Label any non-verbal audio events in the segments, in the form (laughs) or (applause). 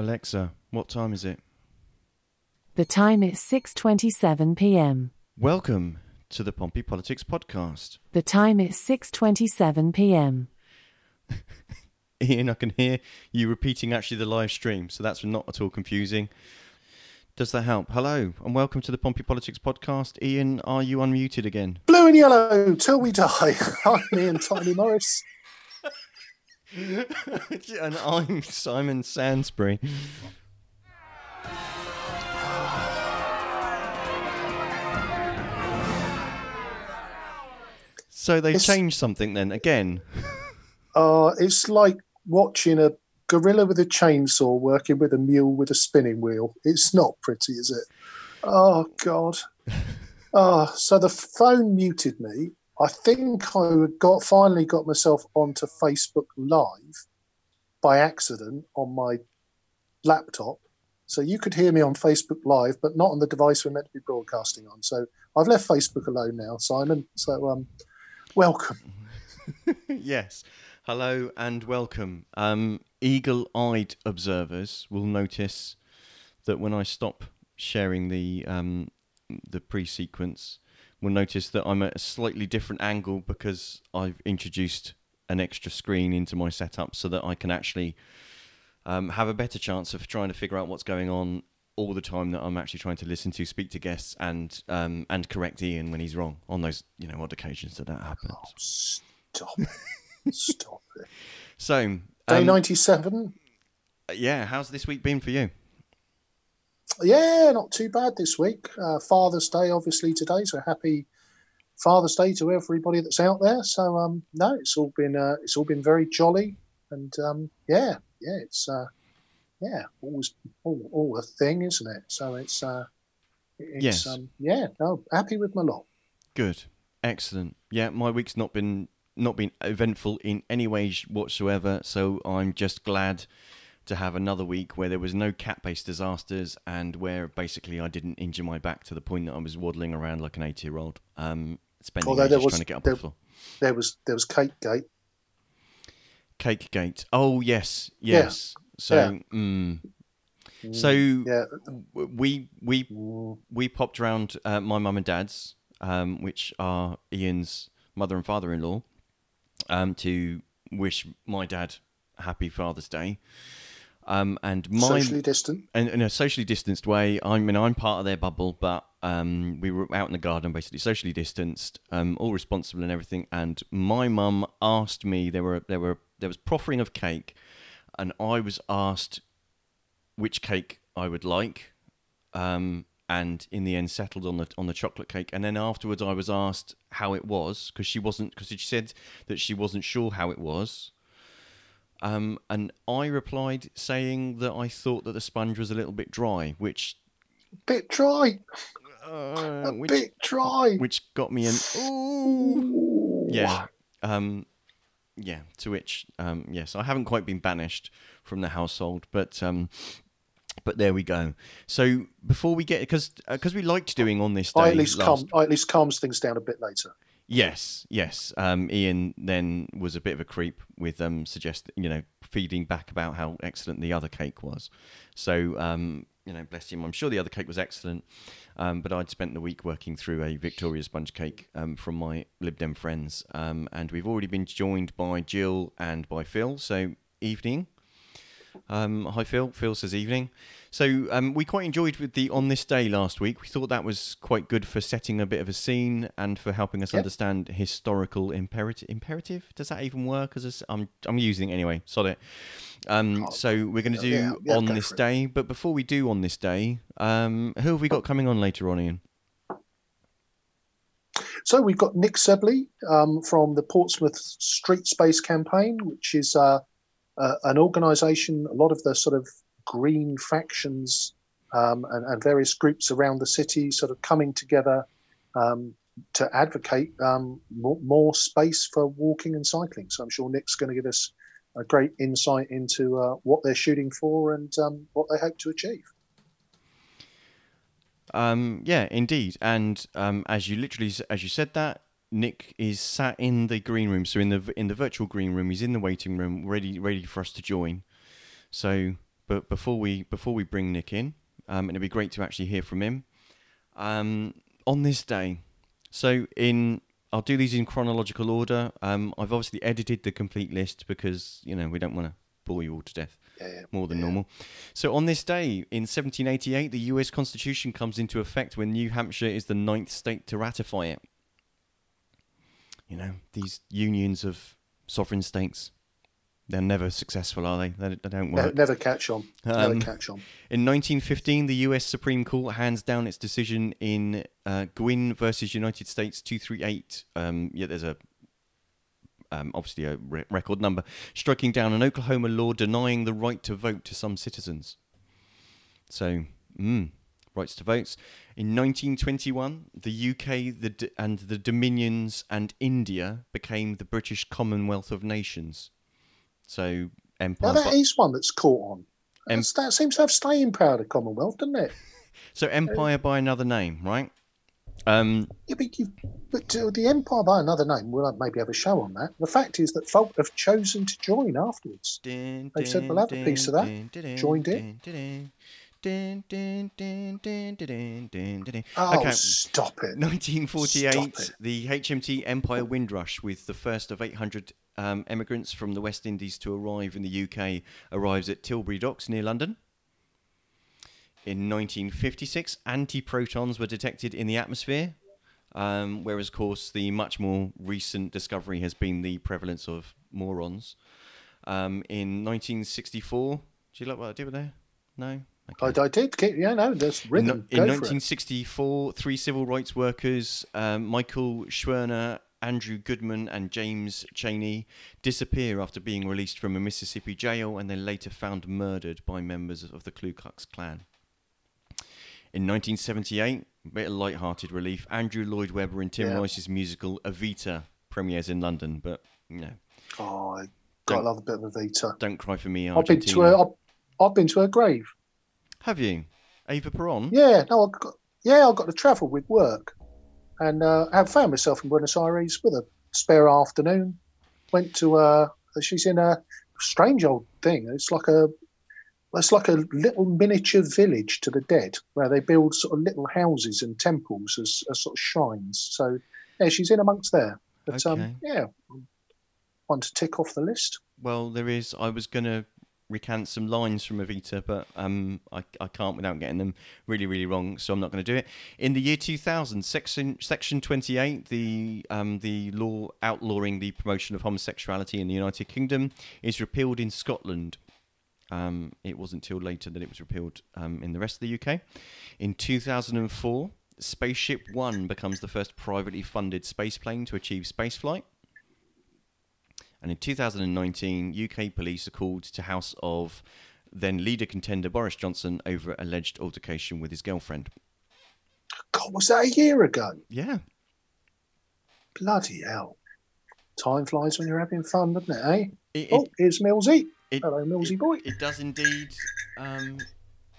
Alexa, what time is it? The time is 6:27 p.m. Welcome to the Pompey Politics Podcast. The time is 6:27 p.m. (laughs) Ian, I can hear you repeating actually the live stream, so that's not at all confusing. Does that help? Hello, and welcome to the Pompey Politics Podcast. Ian, are you unmuted again? Blue and yellow till we die. I'm Ian Tiny Morris. (laughs) and I'm Simon Sansbury. So they It's- changed something then again. (laughs) Uh, it's like watching a gorilla with a chainsaw working with a mule with a spinning wheel. It's not pretty, is it? Oh God. Oh, (laughs) so the phone muted me. I think I got finally got myself onto Facebook Live by accident on my laptop. So you could hear me on Facebook Live, but not on the device we're meant to be broadcasting on. So I've left Facebook alone now, Simon. So um, welcome. (laughs) yes. Hello and welcome. Um, eagle-eyed observers will notice that when I stop sharing the um, the pre-sequence, will notice that I'm at a slightly different angle because I've introduced an extra screen into my setup so that I can actually um, have a better chance of trying to figure out what's going on all the time that I'm actually trying to listen to, speak to guests, and um, and correct Ian when he's wrong on those you know odd occasions that that happens. Oh, stop it. Stop it. (laughs) So Day um, 97. Yeah, how's this week been for you? Yeah, not too bad this week. Uh, Father's Day, obviously, today. So happy Father's Day to everybody that's out there. So, um, no, it's all been uh, it's all been very jolly, and um, yeah, yeah, it's uh, yeah, always all, all a thing, isn't it? So it's uh, it's Yes. um, yeah, no, happy with my lot. Good, excellent. Yeah, my week's not been not been eventful in any way whatsoever. So I'm just glad to have another week where there was no cat-based disasters and where basically I didn't injure my back to the point that I was waddling around like an eighty-year-old, um, spending Although ages there was- trying to get up there- the floor. There was there was Cake Gate. Cake Gate. Oh yes, Yeah. yes. So, Yeah. mm, so Yeah, we we Mm, we popped around uh, my mum and dad's, um, which are Ian's mother and father-in-law, um, to wish my dad happy Father's Day. Um, and my socially distant. in, in a socially distanced way. I mean, I'm part of their bubble, but um, we were out in the garden, basically socially distanced, um, all responsible and everything. And my mum asked me there were there were there was proffering of cake, and I was asked which cake I would like, um, and in the end settled on the on the chocolate cake. And then afterwards, I was asked how it was because she wasn't because she said that she wasn't sure how it was. Um, and I replied saying that I thought that the sponge was a little bit dry, which Bit dry. uh, A which bit dry. which got me an ooh. Yeah. Um, yeah. To which, um, yes, I haven't quite been banished from the household, but um, but there we go. So before we get, because because we liked doing on this day, I at least last- calm, I at least calms things down a bit later. Yes, yes. Um, Ian then was a bit of a creep with um, suggest you know feeding back about how excellent the other cake was. So um, you know, bless him. I'm sure the other cake was excellent, um, but I'd spent the week working through a Victoria sponge cake um, from my Lib Dem friends, um, and we've already been joined by Jill and by Phil. So evening. Um, hi Phil. Phil says evening. So um, we quite enjoyed with the on this day last week. We thought that was quite good for setting a bit of a scene and for helping us Yep. understand historical imperative. Imperative does that even work? As a I'm I'm using it anyway. Sod it. Um, Oh, so we're going to do yeah, yeah, on this day. But before we do on this day, um, who have we got coming on later on, Ian? So we've got Nick Sebley um, from the Portsmouth Street Space Campaign, which is uh, uh, an organisation. A lot of the sort of green factions um, and, and various groups around the city sort of coming together um, to advocate um, more, more space for walking and cycling. So I'm sure Nick's going to give us a great insight into uh, what they're shooting for and um, what they hope to achieve. Um, yeah, indeed. And um, as you literally as you said that, Nick is sat in the green room. So in the in the virtual green room, he's in the waiting room, ready ready for us to join. So but before we before we bring Nick in, um, and it'd be great to actually hear from him. Um, on this day, so in I'll do these in chronological order. Um, I've obviously edited the complete list because you know we don't want to bore you all to death Yeah, yeah. more than yeah. normal. So on this day in 1788, the U.S. Constitution comes into effect when New Hampshire is the ninth state to ratify it. You know these unions of sovereign states. They're never successful, are they? They, they don't work. never catch on. Never Um, catch on. In 1915, the U.S. Supreme Court hands down its decision in uh, Guinn versus United States 238. Um, yeah, there's a um, obviously a re- record number, striking down an Oklahoma law denying the right to vote to some citizens. So, mm, rights to votes. In 1921, the UK the D- and the Dominions and India became the British Commonwealth of Nations. So, empire. Now that is one that's caught on. Em- that seems to have staying power, the Commonwealth, doesn't it? (laughs) So empire by another name, right? Um, Yeah, but, you, but uh, the Empire by another name, we'll maybe have a show on that. The fact is that folk have chosen to join afterwards. They said, "We'll have a piece of that." Joined it. Oh, Okay. stop it. 1948, Stop it. the HMT Empire Windrush, with the first of 800 um, emigrants from the West Indies to arrive in the UK, arrives at Tilbury Docks near London. In 1956, antiprotons were detected in the atmosphere, um, whereas, of course, the much more recent discovery has been the prevalence of morons. Um, in 1964, do you like what I did with there? No? Okay. I, I did. Keep, yeah, no, there's In, rhythm. in it. 1964, three civil rights workers, um, Michael Schwerner, Andrew Goodman, and James Cheney, disappear after being released from a Mississippi jail and then later found murdered by members of the Ku Klux Klan. In 1978, a bit of light-hearted relief, Andrew Lloyd Webber and Tim Yeah. Rice's musical Evita premieres in London, but you know, Oh, I gotta Don't- love a bit of Evita. don't cry for me, I've been to her. I've, I've been to her grave. Have you? Eva Peron? Yeah, no, I got, yeah, I got to travel with work, and uh, I found myself in Buenos Aires with a spare afternoon. Went to uh, she's in a strange old thing. It's like a it's like a little miniature village to the dead, where they build sort of little houses and temples as, as sort of shrines. So yeah, she's in amongst there. But Okay. um, yeah, one to tick off the list. Well, there is. I was going to recant some lines from Evita, but um, I, I can't without getting them really, really wrong, so I'm not going to do it. In the year 2000, section section 28, the um, the law outlawing the promotion of homosexuality in the United Kingdom, is repealed in Scotland. Um, it wasn't until later that it was repealed um, in the rest of the UK. In 2004, Spaceship One becomes the first privately funded spaceplane to achieve spaceflight. And in 2019, UK police are called to house of then leader contender Boris Johnson over alleged altercation with his girlfriend. God, was that a year ago? Yeah. Bloody hell! Time flies when you're having fun, doesn't it? Eh? It, Oh, it, here's Millsy. it, Hello, Millsy boy. it does indeed. Um,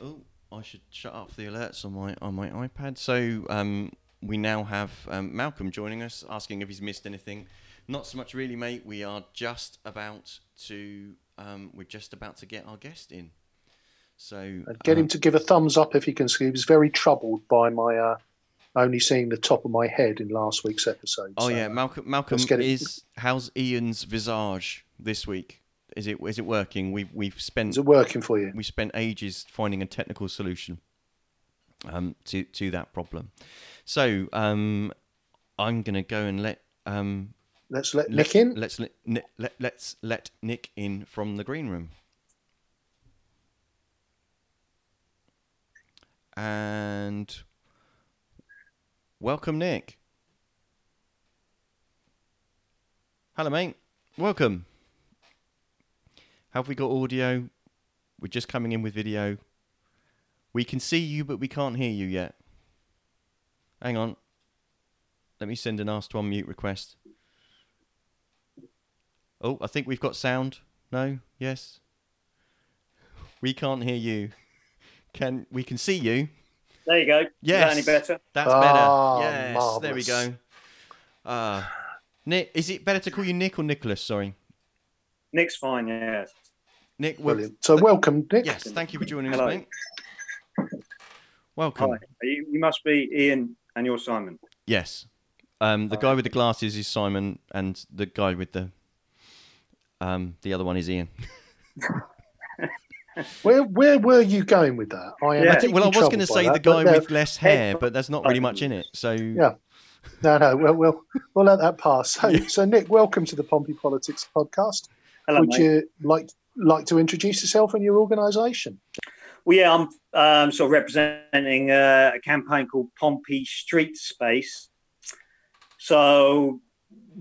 oh, I should shut off the alerts on my on my iPad. So um, we now have um, Malcolm joining us, asking if he's missed anything. Not so much, really, mate. We are just about to um, we're just about to get our guest in. So get uh, him to give a thumbs up if he can see. He was very troubled by my uh, only seeing the top of my head in last week's episode. Oh So, yeah, Malcolm. Malcolm get how's Ian's visage this week? Is it is it working? We've we've spent Is it working for you? we spent ages finding a technical solution um, to to that problem. So um, I'm gonna go and let um, Let's let let- Nick in. Let's let, let let's let Nick in from the green room. And welcome, Nick. Hello, mate. Welcome. Have we got audio? We're just coming in with video. We can see you, but we can't hear you yet. Hang on. Let me send an ask to unmute request. Oh, I think we've got sound. No? Yes? We can't hear you. Can we can see you? There you go. Is Yes. that any better? That's Ah, better. Yes, there we go. Uh Nick is it better to call you Nick or Nicholas, sorry? Nick's fine, yes. Nick, well, Brilliant. So welcome, Nick. yes, thank you for joining Hello. us, mate. Welcome. Hi. You, you must be Ian and you're Simon. Yes. Um, the guy with the glasses is Simon, and the guy with the um, the other one is Ian. (laughs) Where where were you going with that? I am Yeah. deeply well, I was going to say the that, but guy no, with less hair, head- but that's not really much in it. So Yeah. No, no. Well, we'll we'll let that pass. So, Yeah. so Nick, welcome to the Pompey Politics podcast. Hello, Would mate. you like like to introduce yourself and your organisation? Well, yeah, I'm um, sort of representing uh, a campaign called Pompey Street Space. So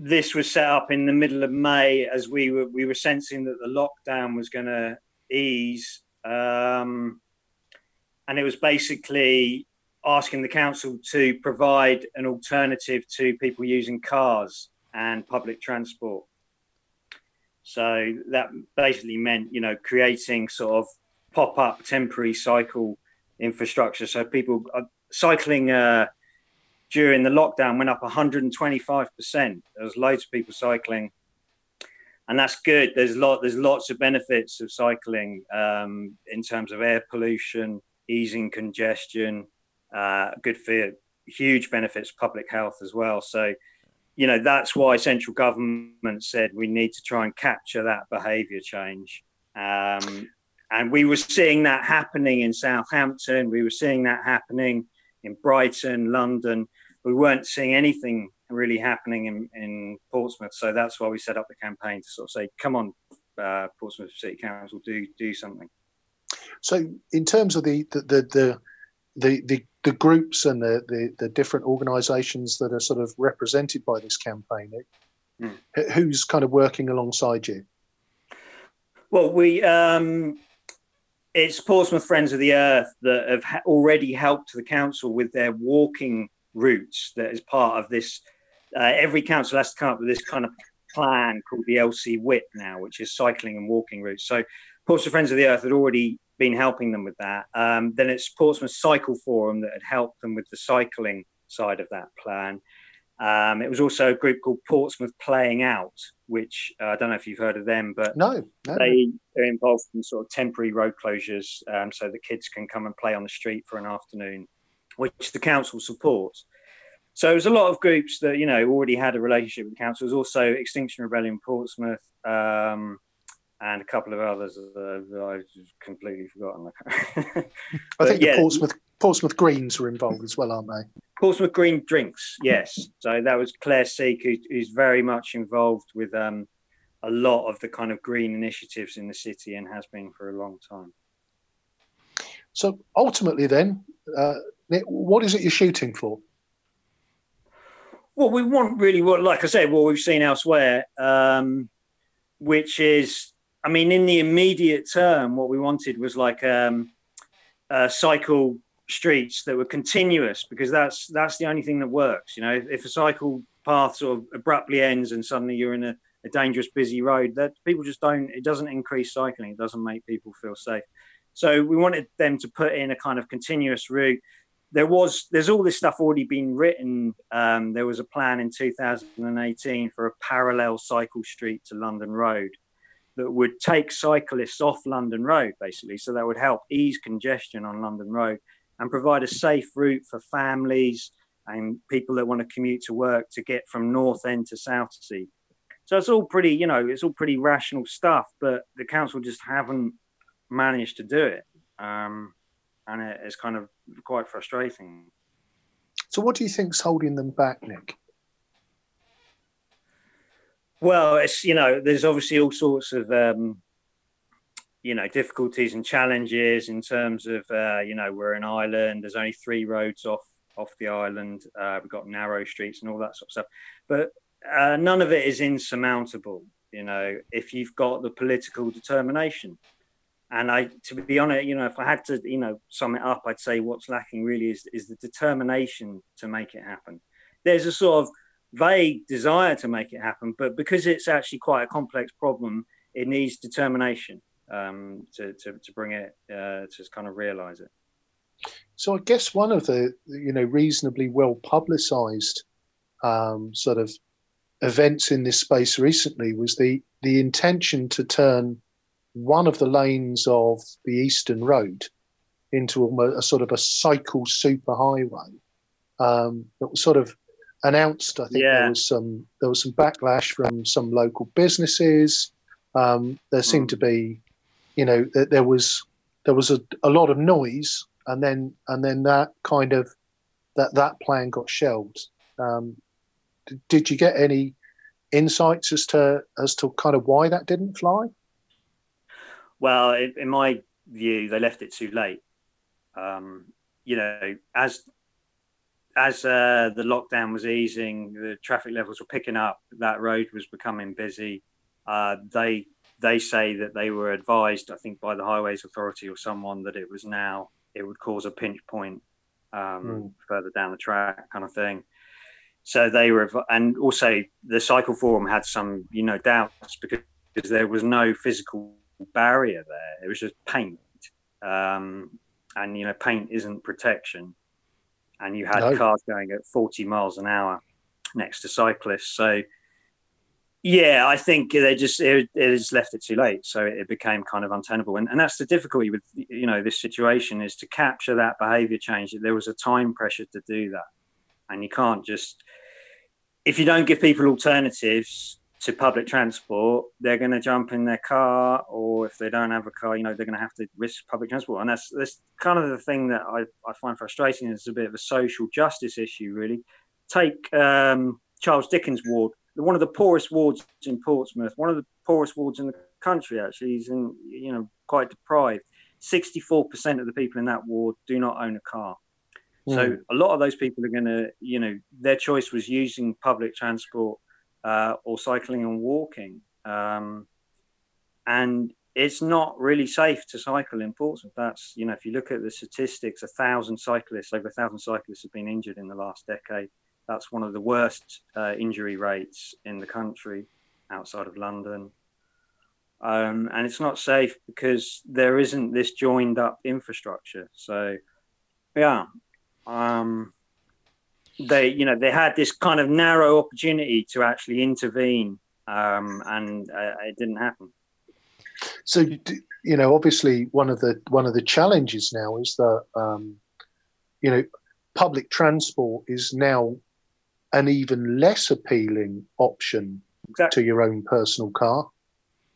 this was set up in the middle of May as we were we were sensing that the lockdown was going to ease, um, and it was basically asking the council to provide an alternative to people using cars and public transport. So that basically meant, you know, creating sort of pop up temporary cycle infrastructure. So people uh, cycling uh, during the lockdown went up 125%. There was loads of people cycling. And that's good. There's lot. There's lots of benefits of cycling um, in terms of air pollution, easing congestion, uh, good for huge benefits public health as well. So, you know, that's why central government said we need to try and capture that behaviour change. Um, and we were seeing that happening in Southampton. We were seeing that happening in Brighton, London. We weren't seeing anything really happening in, in Portsmouth. So that's why we set up the campaign to sort of say, come on, uh, Portsmouth City Council, do do something. So, in terms of the the the the, the, the, groups and the, the, the different organisations that are sort of represented by this campaign, Hmm. who's kind of working alongside you? Well, we um, it's Portsmouth Friends of the Earth that have ha- already helped the council with their walking routes. That is part of this. Uh, every council has to come up with this kind of plan called the LC WIP now, which is cycling and walking routes. So Portsmouth Friends of the Earth had already been helping them with that. Um, then it's Portsmouth Cycle Forum that had helped them with the cycling side of that plan. Um, it was also a group called Portsmouth Playing Out, which uh, I don't know if you've heard of them, but No, no. they are involved in sort of temporary road closures um, so that kids can come and play on the street for an afternoon, which the council supports. So there's a lot of groups that you know already had a relationship with the council. There's also Extinction Rebellion Portsmouth um, and a couple of others that I've completely forgotten. (laughs) I think yeah. the Portsmouth Portsmouth Greens were involved as well, aren't they? Portsmouth Green Drinks, yes. So that was Claire Seek, who, who's very much involved with um, a lot of the kind of green initiatives in the city and has been for a long time. So ultimately, then, uh, what is it you're shooting for? Well, we want really what, like I said, what we've seen elsewhere, um, which is, I mean, in the immediate term, what we wanted was like um, uh, cycle streets that were continuous because that's that's the only thing that works. You know, if, if a cycle path sort of abruptly ends and suddenly you're in a, a dangerous, busy road, that people just don't. It doesn't increase cycling. It doesn't make people feel safe. So we wanted them to put in a kind of continuous route there was there's all this stuff already been written. Um, there was a plan in 2018 for a parallel cycle street to London Road that would take cyclists off London Road, basically. So that would help ease congestion on London Road and provide a safe route for families and people that want to commute to work to get from North End to Southsea. So it's all pretty, you know, it's all pretty rational stuff, but the council just haven't managed to do it. Um, and it's kind of quite frustrating. So, what do you think's holding them back, Nick? Well, it's you know, there's obviously all sorts of um, you know difficulties and challenges in terms of uh, you know we're an island. There's only three roads off off the island. Uh, we've got narrow streets and all that sort of stuff, but uh, none of it is insurmountable. You know, if you've got the political determination. And I, to be honest, you know, if I had to, you know, sum it up, I'd say what's lacking really is is the determination to make it happen. There's a sort of vague desire to make it happen, but because it's actually quite a complex problem, it needs determination um, to, to, to bring it uh, to kind of realize it. So, I guess one of the you know reasonably well publicised um, sort of events in this space recently was the the intention to turn one of the lanes of the Eastern Road into a, a sort of a cycle superhighway um, that was sort of announced. I think Yeah. there was some there was some backlash from some local businesses. Um, there seemed Mm. to be, you know, that there was there was a, a lot of noise, and then and then that kind of that that plan got shelved. Um, d- did you get any insights as to as to kind of why that didn't fly? Well, in, in my view, they left it too late. Um, you know, as as uh, the lockdown was easing, the traffic levels were picking up. That road was becoming busy. Uh, they they say that they were advised, I think, by the Highways Authority or someone that it was now it would cause a pinch point um, Mm. further down the track, kind of thing. So they were, and also the cycle forum had some, you know, doubts because there was no physical barrier there. It was just paint, um, and you know, paint isn't protection. And you had No. cars going at 40 miles an hour next to cyclists. So, yeah, I think they just it, it has left it too late. So it became kind of untenable, and, and that's the difficulty with you know this situation is to capture that behaviour change. There was a time pressure to do that, and you can't just if you don't give people alternatives to public transport, they're going to jump in their car, or if they don't have a car, you know, they're going to have to risk public transport. And that's that's kind of the thing that I, I find frustrating. It's a bit of a social justice issue, really. Take um, Charles Dickens ward, one of the poorest wards in Portsmouth, one of the poorest wards in the country. Actually, he's in you know quite deprived. Sixty-four percent of the people in that ward do not own a car. So a lot of those people are going to, you know, their choice was using public transport uh, or cycling and walking. Um, and it's not really safe to cycle in Portsmouth. That's, you know, if you look at the statistics, a thousand cyclists, over a thousand cyclists have been injured in the last decade. That's one of the worst uh, injury rates in the country outside of London. Um, and it's not safe because there isn't this joined up infrastructure. So, yeah, um, they you know they had this kind of narrow opportunity to actually intervene um, and uh, it didn't happen So you know, obviously, one of the one of the challenges now is that um, you know, public transport is now an even less appealing option exactly to your own personal car.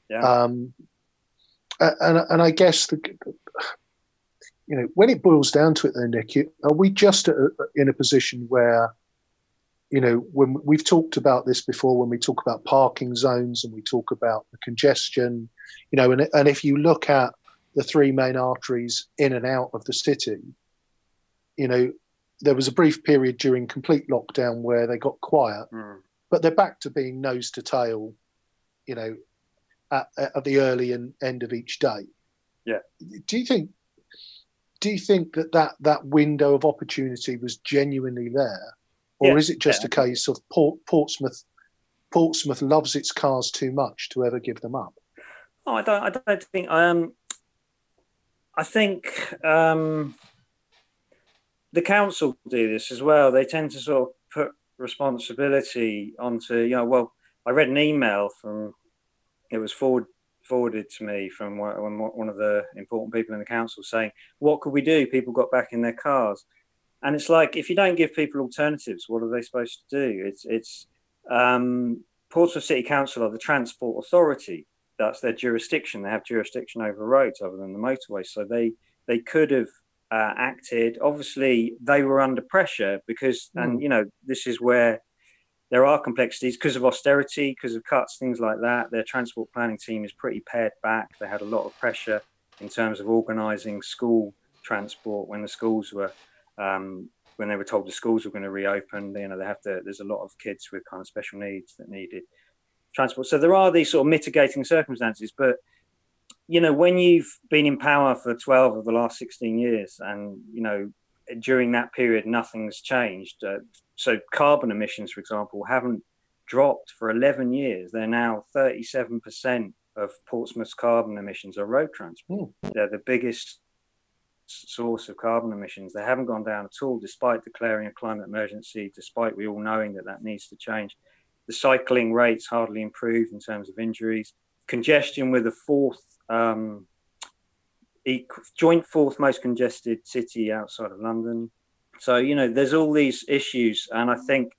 yeah Um, and and I guess the you know when it boils down to it, though, Nick, are we just a, in a position where you know when we've talked about this before, when we talk about parking zones and we talk about the congestion, you know, and and if you look at the three main arteries in and out of the city, you know, there was a brief period during complete lockdown where they got quiet, Mm. but they're back to being nose to tail, you know, at, at the early and end of each day. Yeah. Do you think? Do you think that that, that window of opportunity was genuinely there, or Yeah, is it just yeah. a case of Port, Portsmouth? Portsmouth loves its cars too much to ever give them up. Oh, I don't. I don't think. Um, I think um, the council do this as well. They tend to sort of put responsibility onto. You know, well, I read an email from. It was forward, forwarded to me from one of the important people in the council saying, "What could we do? People got back in their cars." And it's like if you don't give people alternatives, what are they supposed to do? It's it's um, Portsmouth City Council are the transport authority that's their jurisdiction. They have jurisdiction over roads other than the motorway. So they they could have uh, acted. Obviously, they were under pressure because, and you know, this is where there are complexities because of austerity, because of cuts, things like that. Their transport planning team is pretty pared back. They had a lot of pressure in terms of organising school transport when the schools were. Um, when they were told the schools were going to reopen, you know, they have to. There's a lot of kids with kind of special needs that needed transport. So there are these sort of mitigating circumstances, but you know, when you've been in power for 12 of the last 16 years, and you know, during that period, nothing's changed. Uh, so carbon emissions, for example, haven't dropped for 11 years. They're now 37% of Portsmouth's carbon emissions are road transport. They're the biggest source of carbon emissions. They haven't gone down at all, despite declaring a climate emergency, despite we all knowing that that needs to change the cycling rates hardly improved in terms of injuries. Congestion, we're the fourth um, joint fourth most congested city outside of London. So you know, there's all these issues, and I think,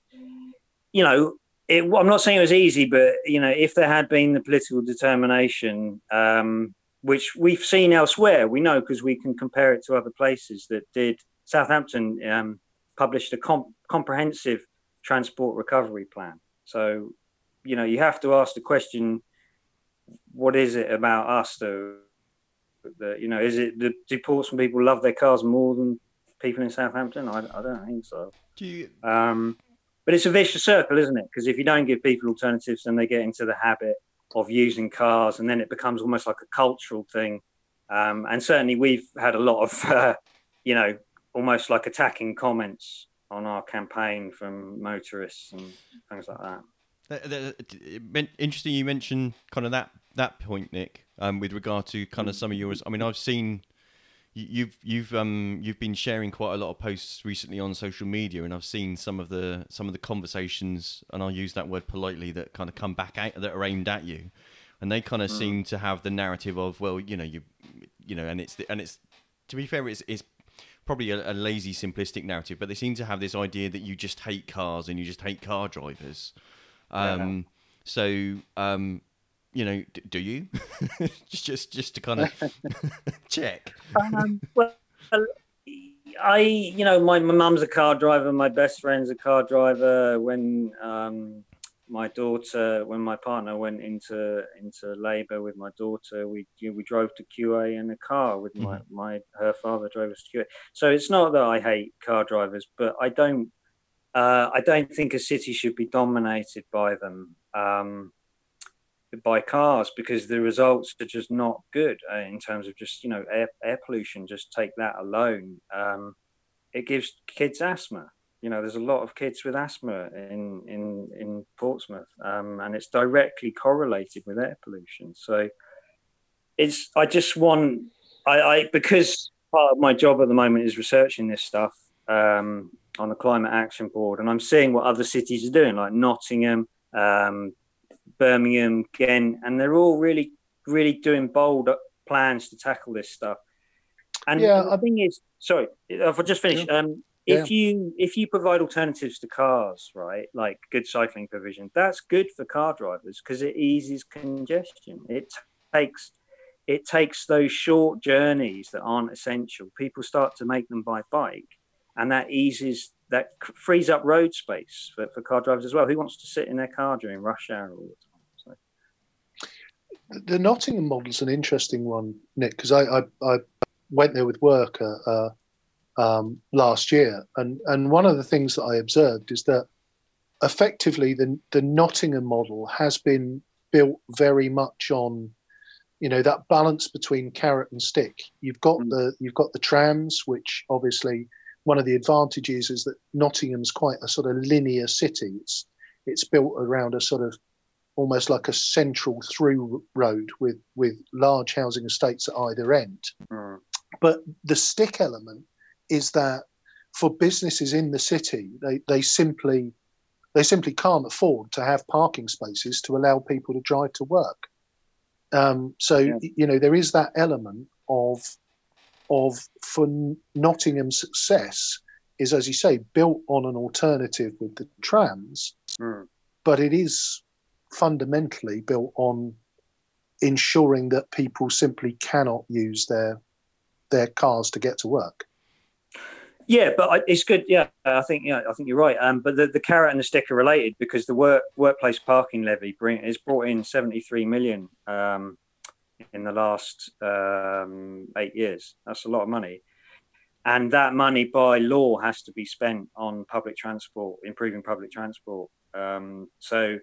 you know, it, I'm not saying it was easy, but you know, if there had been the political determination, um, which we've seen elsewhere, we know because we can compare it to other places that did. Southampton um, published a comp- comprehensive transport recovery plan. So, you know, you have to ask the question: What is it about us that, that you know, is it the do Portsmouth people love their cars more than people in Southampton? I, I don't think so. Do you? Um, but it's a vicious circle, isn't it? Because if you don't give people alternatives, then they get into the habit of using cars, and then it becomes almost like a cultural thing. Um, and certainly, we've had a lot of, (laughs) uh, you know, almost like attacking comments on our campaign from motorists and things like that. Interesting, you mentioned kind of that that point, Nick, um, with regard to kind of some of yours. I mean, I've seen you've you've um you've been sharing quite a lot of posts recently on social media and I've seen some of the some of the conversations and I'll use that word politely that kind of come back out that are aimed at you and they kind of mm. seem to have the narrative of well you know you you know and it's the, and it's to be fair it's it's probably a, a lazy simplistic narrative but they seem to have this idea that you just hate cars and you just hate car drivers um yeah. so um you know, d- do you? (laughs) just just to kind of (laughs) check. Um, well, I, you know, my my mum's a car driver. My best friend's a car driver. When um, my daughter, when my partner went into into labour with my daughter, we we drove to QA in a car with my mm-hmm. my her father drove us to QA. So it's not that I hate car drivers, but I don't. Uh, I don't think a city should be dominated by them. Um, by cars because the results are just not good uh, in terms of just you know air, air pollution just take that alone. Um, it gives kids asthma. You know there's a lot of kids with asthma in in in portsmouth um, and it's directly correlated with air pollution. So it's i just want i i because part of my job at the moment is researching this stuff um, on the climate action board and i'm seeing what other cities are doing like nottingham um, Birmingham, Ghent, and they're all really, really doing bold plans to tackle this stuff. And yeah, the thing is, sorry, if I just finish, yeah. um, if yeah. you if you provide alternatives to cars, right, like good cycling provision, that's good for car drivers because it eases congestion. It takes it takes those short journeys that aren't essential. People start to make them by bike, and that eases that frees up road space for, for car drivers as well. Who wants to sit in their car during rush hour all the time? So. The Nottingham model's an interesting one, Nick, because I, I, I, went there with work uh, uh, um, last year, and and one of the things that I observed is that effectively the the Nottingham model has been built very much on you know that balance between carrot and stick you've got mm. the you've got the trams which obviously one of the advantages is that Nottingham's quite a sort of linear city. It's it's built around a sort of almost like a central through road with with large housing estates at either end. Mm. But the stick element is that for businesses in the city, they, they simply they simply can't afford to have parking spaces to allow people to drive to work. Um, so yeah. you know there is that element of of for Nottingham's success is, as you say, built on an alternative with the trams, mm. but it is fundamentally built on ensuring that people simply cannot use their their cars to get to work. Yeah, but it's good. Yeah, I think yeah, I think you're right. Um, but the, the carrot and the stick are related because the work workplace parking levy bring is brought in 73 million um, in the last um, eight years. That's a lot of money. And that money by law has to be spent on public transport, improving public transport. Um, so,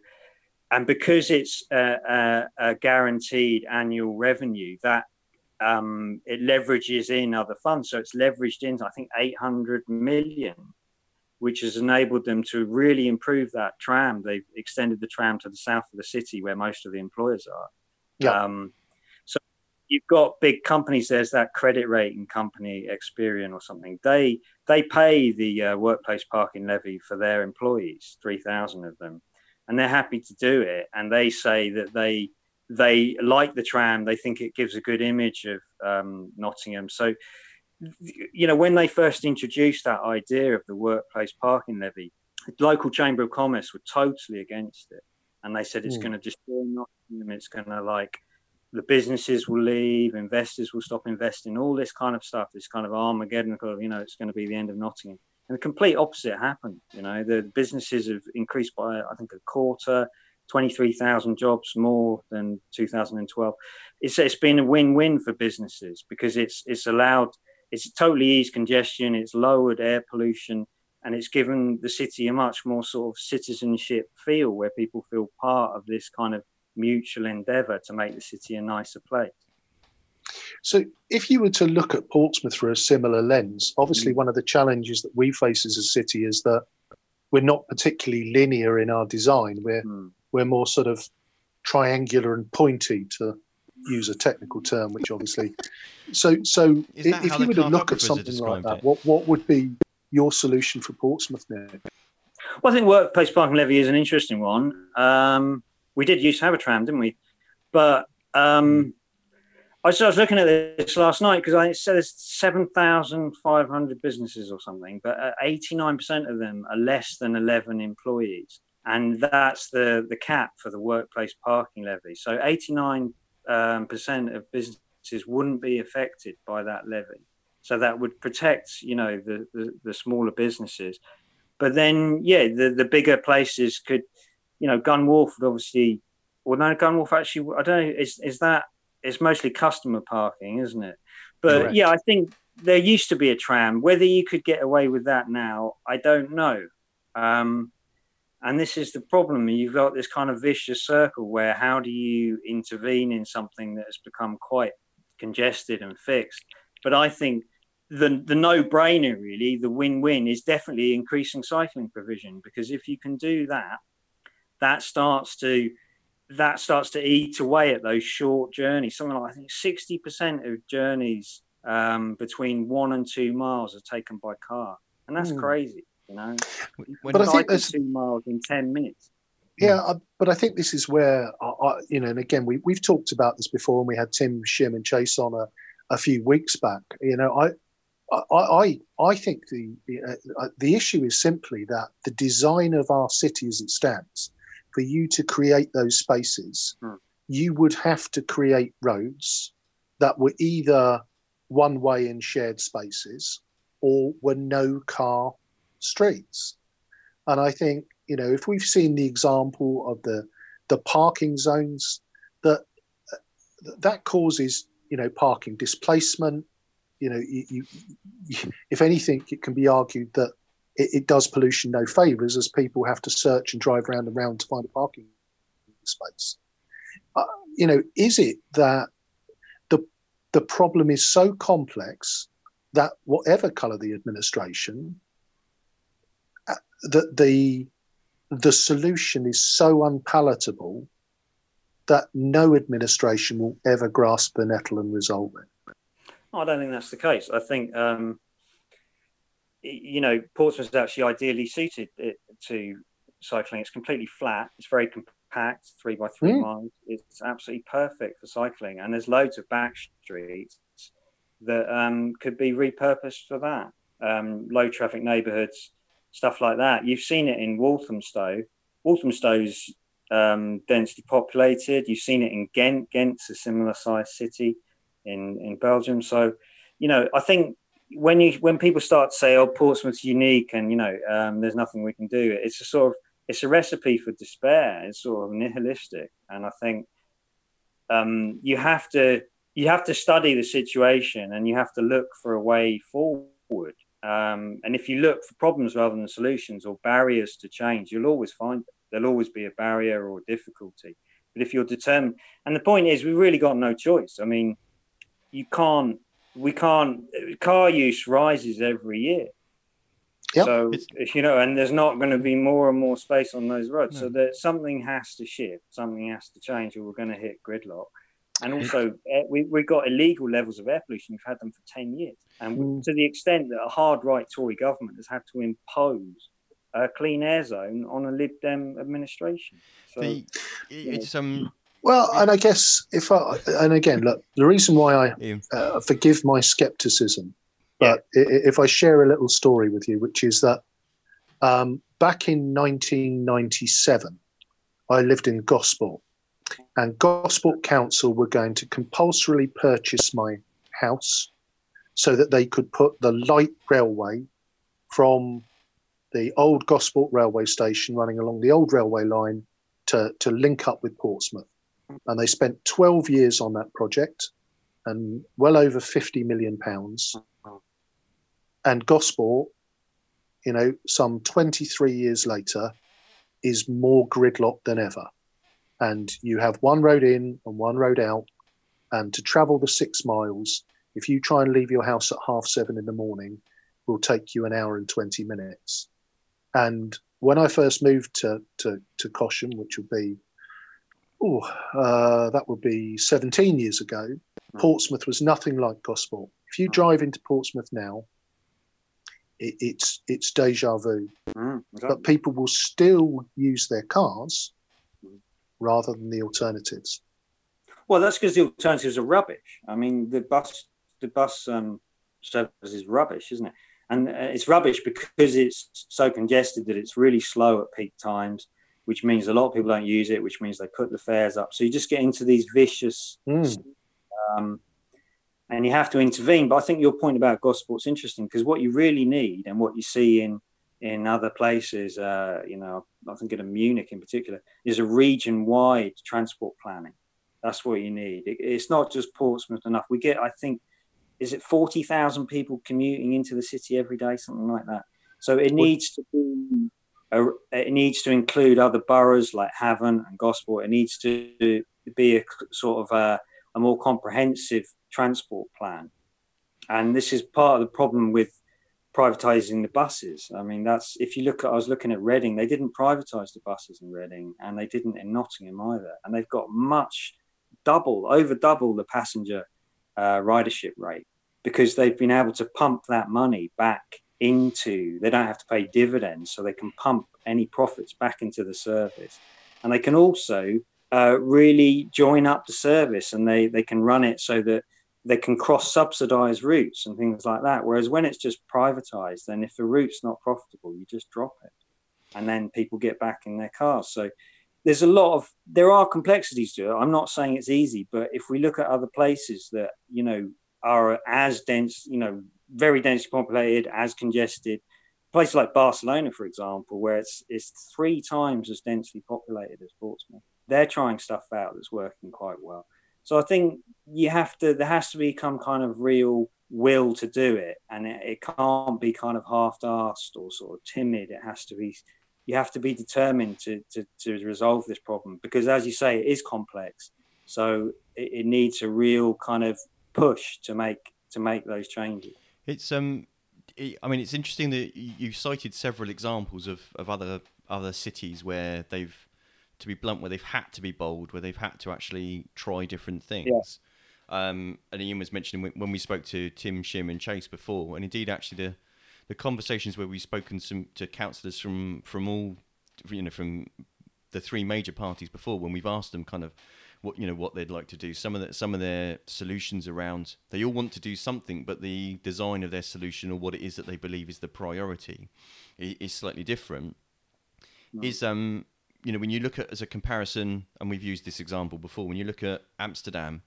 and because it's a, a, a guaranteed annual revenue, that um, it leverages in other funds. So it's leveraged in, I think, 800 million, which has enabled them to really improve that tram. They've extended the tram to the south of the city where most of the employers are. Yeah. Um, you've got big companies. There's that credit rating company, Experian or something. They they pay the uh, workplace parking levy for their employees, three thousand of them, and they're happy to do it. And they say that they they like the tram. They think it gives a good image of um, Nottingham. So, you know, when they first introduced that idea of the workplace parking levy, the local chamber of commerce were totally against it, and they said it's mm. going to destroy Nottingham. It's going to like the businesses will leave, investors will stop investing, all this kind of stuff. This kind of Armageddon, you know, it's going to be the end of Nottingham. And the complete opposite happened. You know, the businesses have increased by I think a quarter 23,000 jobs more than 2012. It's, it's been a win-win for businesses because it's it's allowed it's totally eased congestion, it's lowered air pollution, and it's given the city a much more sort of citizenship feel where people feel part of this kind of mutual endeavour to make the city a nicer place. So, if you were to look at Portsmouth through a similar lens, obviously mm. one of the challenges that we face as a city is that we're not particularly linear in our design. We're mm we're more sort of triangular and pointy to use a technical term, which obviously. (laughs) So, so if you were to look at something like that, what what would be your solution for Portsmouth now? Well, I think workplace parking levy is an interesting one. Um, we did used to have a tram, didn't we? But um, I, was, I was looking at this last night because I said there's 7,500 businesses or something, but 89% of them are less than 11 employees and that's the the cap for the workplace parking levy. So 89 um, percent of businesses wouldn't be affected by that levy. So that would protect, you know, the, the, the smaller businesses. But then, yeah, the, the bigger places could, you know, Gunwharf would obviously, well, no, Gunwharf actually, I don't know, is, is that, it's mostly customer parking, isn't it? But Correct. yeah, I think there used to be a tram. Whether you could get away with that now, I don't know. Um, and this is the problem. You've got this kind of vicious circle where how do you intervene in something that has become quite congested and fixed? But I think the the no brainer really, the win win is definitely increasing cycling provision because if you can do that, that starts to that starts to eat away at those short journeys. Something like I think sixty percent of journeys um, between one and two miles are taken by car, and that's mm. crazy. You know, when but I think there's two miles in ten minutes. Yeah, I, but I think this is where I, I, you know, and again, we we've talked about this before, and we had Tim Shim and Chase on a, a few weeks back. You know, I. I, I, I think the uh, the issue is simply that the design of our city as it stands, for you to create those spaces, hmm. you would have to create roads that were either one way in shared spaces or were no car streets. And I think, you know, if we've seen the example of the the parking zones, that that causes, you know, parking displacement. You know, you, you, if anything, it can be argued that it, it does pollution no favours as people have to search and drive around and around to find a parking space. Uh, you know, is it that the the problem is so complex that whatever colour the administration, that the the solution is so unpalatable that no administration will ever grasp the nettle and resolve it. I don't think that's the case. I think um, you know Portsmouth is actually ideally suited to cycling. It's completely flat. It's very compact, three by three mm. miles. It's absolutely perfect for cycling, and there's loads of back streets that um, could be repurposed for that. Um, low traffic neighbourhoods stuff like that. You've seen it in Walthamstow. Walthamstow's um, densely populated. You've seen it in Ghent. Ghent's a similar sized city in, in Belgium. So, you know, I think when you when people start to say, "Oh, Portsmouth's unique," and you know, um, there's nothing we can do, it's a sort of it's a recipe for despair. It's sort of nihilistic, and I think um, you have to you have to study the situation and you have to look for a way forward. Um, and if you look for problems rather than solutions or barriers to change, you'll always find them. There'll always be a barrier or difficulty. But if you're determined, and the point is, we've really got no choice. I mean, you can't, we can't, car use rises every year. Yep. So, it's, you know, and there's not going to be more and more space on those roads. No. So that something has to shift, something has to change, or we're going to hit gridlock. And also, eh, we, we've got illegal levels of air pollution. We've had them for 10 years. And mm. to the extent that a hard right Tory government has had to impose a clean air zone on a Lib Dem administration. So, the, it's, um, Well, and I guess if I, and again, look, the reason why I uh, forgive my skepticism, but i- if I share a little story with you, which is that um, back in 1997, I lived in Gosport, and Gosport Council were going to compulsorily purchase my house so that they could put the light railway from the old Gosport railway station running along the old railway line to, to link up with Portsmouth. And they spent 12 years on that project and well over 50 million pounds. And Gosport, you know, some 23 years later, is more gridlocked than ever. And you have one road in and one road out. And to travel the six miles, if you try and leave your house at half seven in the morning, will take you an hour and 20 minutes. And when I first moved to, to, to Cosham, which would be, oh, uh, that would be 17 years ago, Portsmouth was nothing like Gosport. If you drive into Portsmouth now, it, it's it's deja vu. Mm, But people will still use their cars rather than the alternatives. Well, that's because the alternatives are rubbish. I mean, the bus, the bus um, service is rubbish, isn't it? And uh, it's rubbish because it's so congested that it's really slow at peak times, which means a lot of people don't use it, which means they put the fares up. So you just get into these vicious, Mm. um, and you have to intervene. But I think your point about Gosport's interesting because what you really need and what you see in in other places, uh, you know, I think in Munich in particular, is a region-wide transport planning. That's what you need. It, it's not just Portsmouth enough. We get, I think, is it forty thousand people commuting into the city every day, something like that. So it needs to be. It needs to include other boroughs like Havant and Gosport. It needs to be a sort of a, a more comprehensive transport plan. And this is part of the problem with privatizing the buses. I mean, that's if you look at, I was looking at Reading, they didn't privatize the buses in Reading and they didn't in Nottingham either. And they've got much double, over double the passenger uh, ridership rate because they've been able to pump that money back into, they don't have to pay dividends, so they can pump any profits back into the service. And they can also uh, really join up the service and they, they can run it so that they can cross subsidize routes and things like that. Whereas when it's just privatized, then if the route's not profitable, you just drop it. And then people get back in their cars. So there's a lot of there are complexities to it. I'm not saying it's easy, but if we look at other places that, you know, are as dense, you know, very densely populated, as congested, places like Barcelona, for example, where it's it's three times as densely populated as Portsmouth. They're trying stuff out that's working quite well. So I think you have to there has to be some kind of real will to do it, and it, it can't be kind of half-assed or sort of timid. It has to be you have to be determined to to, to resolve this problem because, as you say, it is complex. So it, it needs a real kind of push to make to make those changes. It's um, it, I mean, it's interesting that you cited several examples of, of other other cities where they've, to be blunt, where they've had to be bold, where they've had to actually try different things. Um, and Ian was mentioning when- when we spoke to Tim Shim and Chase before, and indeed actually the the conversations where we've spoken some, to councillors from from all, you know, from the three major parties before, when we've asked them kind of what you know what they'd like to do. Some of the, some of their solutions around they all want to do something, but the design of their solution or what it is that they believe is the priority is slightly different. Is um you know when you look at as a comparison, and we've used this example before, when you look at Amsterdam.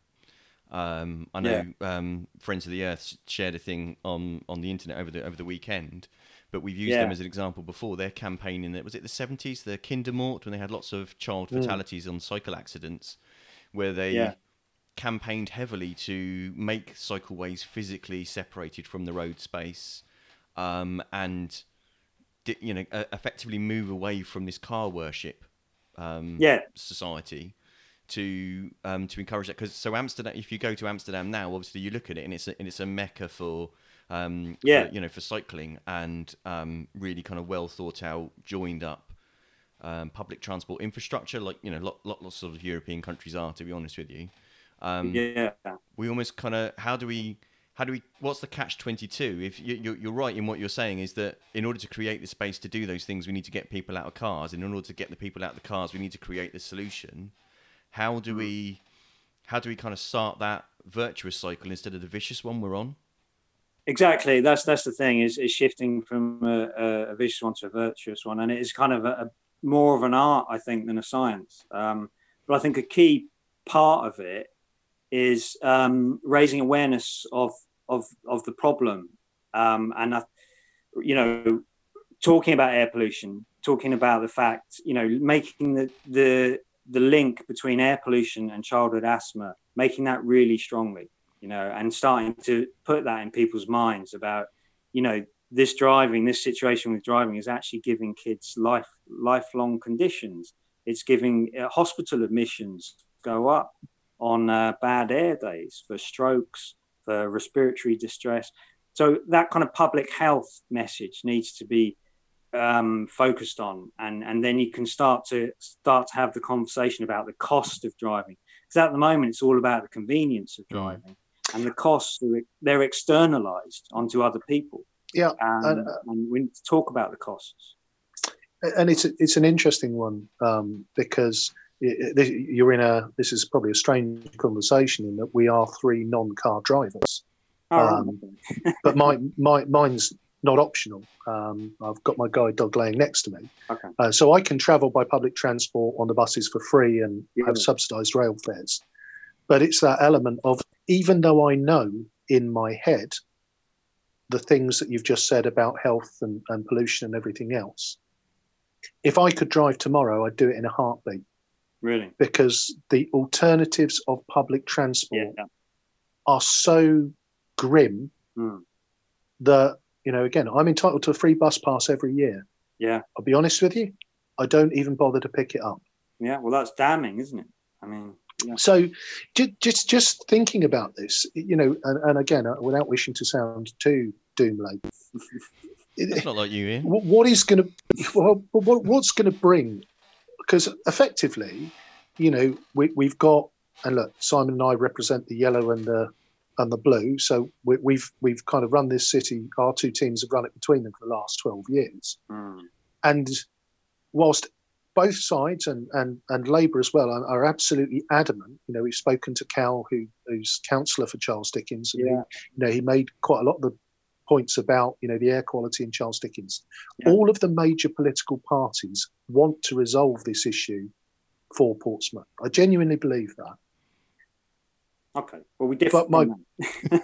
Um, I know um, Friends of the Earth shared a thing on, on the internet over the over the weekend, but we've used them as an example before. Their campaign in the, was it the seventies, the Kindermoord, when they had lots of child fatalities on cycle accidents, where they Yeah. campaigned heavily to make cycleways physically separated from the road space, um, and you know effectively move away from this car worship um, Yeah. society to um, to encourage that because so Amsterdam if you go to Amsterdam now obviously you look at it and it's a, and it's a mecca for um, Yeah. for, you know for cycling and um, really kind of well thought out joined up um, public transport infrastructure like you know lot, lot, lots of European countries are to be honest with you um, yeah. we almost kind of how do we how do we what's the catch 22 if you, you're, you're right in what you're saying is that in order to create the space to do those things we need to get people out of cars and in order to get the people out of the cars we need to create the solution How do we how do we kind of start that virtuous cycle instead of the vicious one we're on? Exactly. That's that's the thing is is shifting from a, a vicious one to a virtuous one, and it is kind of a more of an art, I think, than a science. Um, but I think a key part of it is um, raising awareness of of of the problem, um, and I, you know, talking about air pollution, talking about the fact, you know, making the the the link between air pollution and childhood asthma, making that really strongly you know, and starting to put that in people's minds about, you know, this driving, this situation with driving is actually giving kids life lifelong conditions. It's giving uh, hospital admissions go up on uh, bad air days for strokes, for respiratory distress. So that kind of public health message needs to be um, focused on, and and then you can start to start to have the conversation about the cost of driving. Because at the moment, it's all about the convenience of driving and the costs they're externalized onto other people. Yeah, and, and, uh, and we need to talk about the costs. And it's it's an interesting one um, because you're in a this is probably a strange conversation in that we are three non-car drivers. Oh, um, (laughs) but my, my mine's not optional. Um, I've got my guide dog laying next to me, okay. uh, so I can travel by public transport on the buses for free and yeah. have subsidised rail fares. But it's that element of even though I know in my head the things that you've just said about health and, and pollution and everything else, if I could drive tomorrow, I'd do it in a heartbeat. Really? Because the alternatives of public transport yeah. are so grim mm. that, you know, again, I'm entitled to a free bus pass every year. Yeah. I'll be honest with you, I don't even bother to pick it up. Yeah, well, that's damning, isn't it? I mean, so, just just thinking about this, you know, and, and again, uh, without wishing to sound too doom laden, it's not like you, Ian. What is going to what, what's going to bring? Because effectively, you know, we, we've got and look, Simon and I represent the yellow and the and the blue. So we, we've we've kind of run this city. Our two teams have run it between them for the last twelve years, mm. and whilst both sides and, and, and Labour as well are, are, absolutely adamant. You know, we've spoken to Cal, who, who's councillor for Charles Dickens, and yeah. he, you know he made quite a lot of the points about you know the air quality in Charles Dickens. Yeah. All of the major political parties want to resolve this issue for Portsmouth. I genuinely believe that. Okay, well we differ. But my,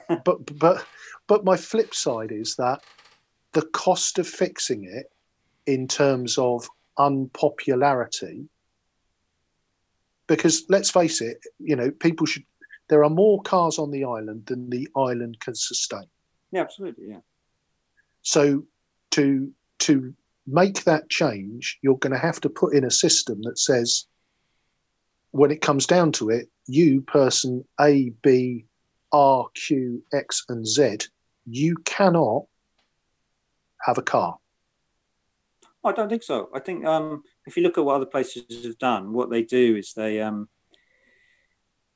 (laughs) but but but my flip side is that the cost of fixing it in terms of unpopularity. Because let's face it you know people should there are more cars on the island than the island can sustain. Yeah absolutely yeah. So to to make that change you're going to have to put in a system that says when it comes down to it you person a b r q x and z you cannot have a car I don't think so. I think um, if you look at what other places have done, what they do is they um,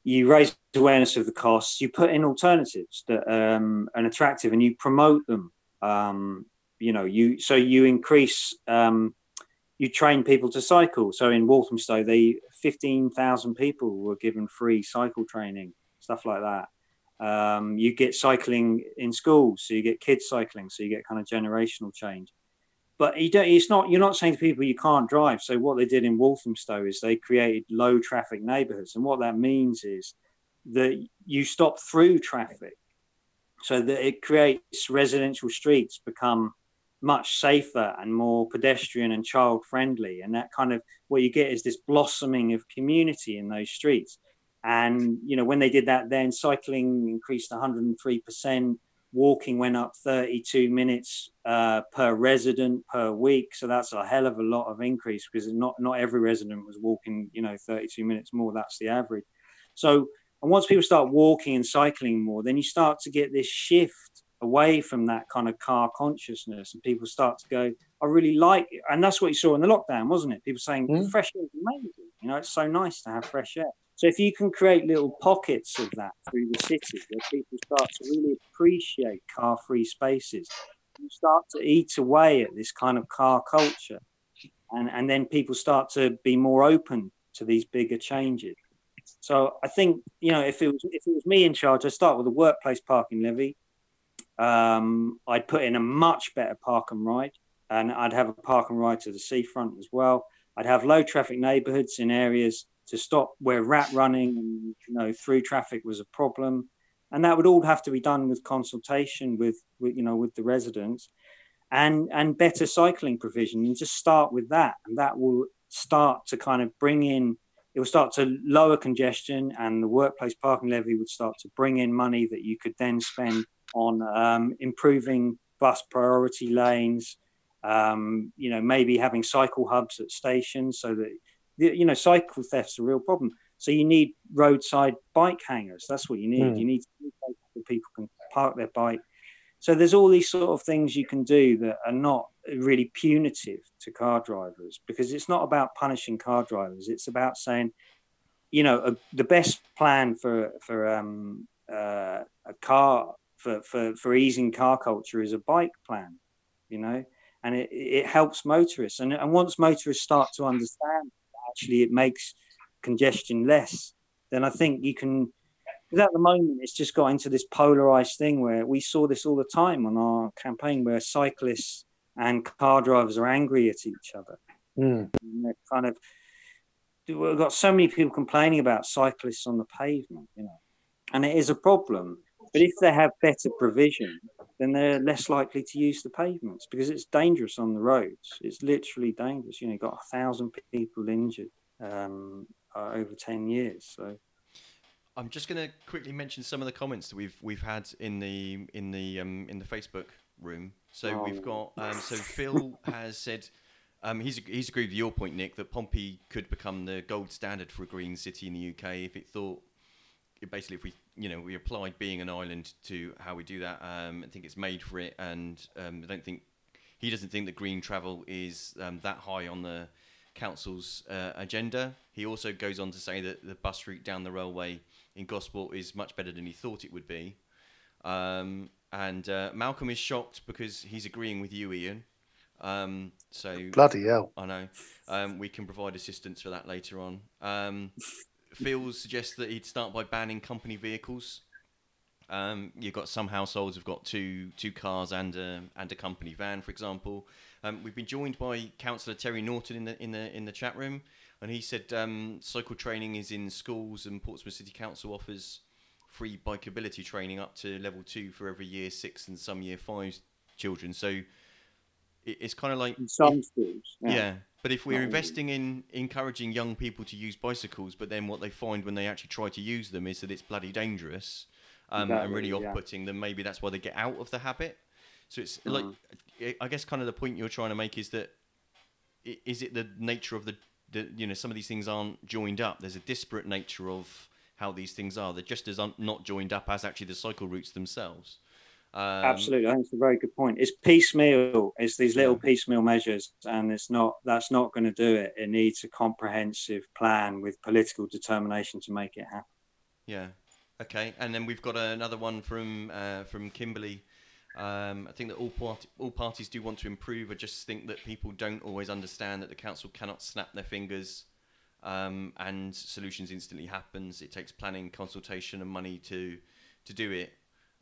you raise awareness of the costs, you put in alternatives that um, are attractive, and you promote them. Um, you know, you so you increase, um, you train people to cycle. So in Walthamstow, they fifteen thousand people were given free cycle training, stuff like that. Um, you get cycling in schools, so you get kids cycling, so you get kind of generational change but you don't, it's not you're not saying to people you can't drive. So what they did in walthamstow is they created low traffic neighborhoods. And what that means is that you stop through traffic so that it creates residential streets become much safer and more pedestrian and child friendly and that kind of what you get is this blossoming of community in those streets. And you know when they did that then cycling increased 103% walking went up 32 minutes uh, per resident per week. So that's a hell of a lot of increase because not not every resident was walking you know 32 minutes more. That's the average. So and once people start walking and cycling more then you start to get this shift away from that kind of car consciousness and people start to go i really like it. And that's what you saw in the lockdown wasn't it? People saying mm. fresh air is amazing. You know it's so nice to have fresh air so if you can create little pockets of that through the city where people start to really appreciate car-free spaces, you start to eat away at this kind of car culture, and and then people start to be more open to these bigger changes. So I think you know if it was if it was me in charge, I'd start with a workplace parking levy. Um, I'd put in a much better park and ride, and I'd have a park and ride to the seafront as well. I'd have low traffic neighbourhoods in areas to stop where rat running and you know through traffic was a problem, and that would all have to be done with consultation with, with you know with the residents, and and better cycling provision. And just start with that, and that will start to kind of bring in. It will start to lower congestion, and the workplace parking levy would start to bring in money that you could then spend on um, improving bus priority lanes. Um, you know, maybe having cycle hubs at stations so that you know cycle theft's a real problem. So you need roadside bike hangers. That's what you need. Mm. You need people can park their bike. So there's all these sort of things you can do that are not really punitive to car drivers because it's not about punishing car drivers. It's about saying, you know, a, the best plan for for um, uh, a car for, for for easing car culture is a bike plan, you know, and it, it helps motorists. And, and once motorists start to understand actually it makes congestion less, then I think you can. Because at the moment, it's just got into this polarized thing where we saw this all the time on our campaign, where cyclists and car drivers are angry at each other. Mm. kind of, we've got so many people complaining about cyclists on the pavement, you know, and it is a problem. But if they have better provision, then they're less likely to use the pavements because it's dangerous on the roads. It's literally dangerous. You know, you've got a thousand people injured um, uh, over 10 years. So. I'm just going to quickly mention some of the comments that we've we've had in the in the um, in the Facebook room. So oh. we've got um, so Phil has said um, he's he's agreed with your point, Nick, that Pompey could become the gold standard for a green city in the UK if it thought basically if we you know we applied being an island to how we do that. Um, I think it's made for it, and um, I don't think he doesn't think that green travel is um, that high on the council's uh, agenda. He also goes on to say that the bus route down the railway in Gosport is much better than he thought it would be. Um, and uh, Malcolm is shocked because he's agreeing with you, Ian. Um, so bloody hell, I know. Um, we can provide assistance for that later on. Phil suggests that he'd start by banning company vehicles. Um, you've got some households have got two two cars and a, and a company van, for example. Um, we've been joined by Councillor Terry Norton in the in the in the chat room, and he said um, cycle training is in schools, and Portsmouth City Council offers free bikeability training up to level two for every year six and some year five children. So it, it's kind of like in some schools, yeah. yeah. But if we're investing in encouraging young people to use bicycles, but then what they find when they actually try to use them is that it's bloody dangerous um, exactly, and really off-putting, then maybe that's why they get out of the habit. So it's mm. like, I guess, kind of the point you're trying to make is that is it the nature of the, the you know some of these things aren't joined up. There's a disparate nature of how these things are. They're just as un- not joined up as actually the cycle routes themselves. Um, Absolutely, I think it's a very good point. It's piecemeal. It's these little piecemeal measures, and it's not. That's not going to do it. It needs a comprehensive plan with political determination to make it happen. Yeah. Okay, and then we've got another one from uh, from Kimberly um, I think that all, part- all parties do want to improve. I just think that people don't always understand that the council cannot snap their fingers um, and solutions instantly happens. It takes planning, consultation, and money to to do it.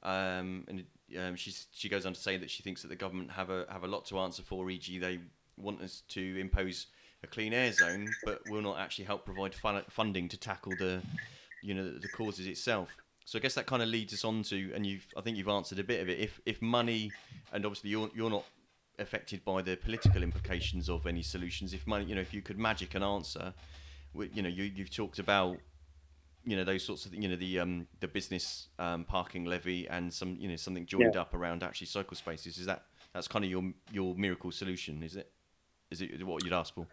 Um, and um, she goes on to say that she thinks that the government have a have a lot to answer for. E.g., they want us to impose a clean air zone, but will not actually help provide fun- funding to tackle the you know the, causes itself. So I guess that kind of leads us on to, and you've I think you've answered a bit of it. If if money, and obviously you're you're not affected by the political implications of any solutions. If money, you know, if you could magic an answer, you know, you you've talked about you know those sorts of you know the um the business um, parking levy and some you know something joined yeah. up around actually cycle spaces is that that's kind of your your miracle solution is it is it what you'd ask for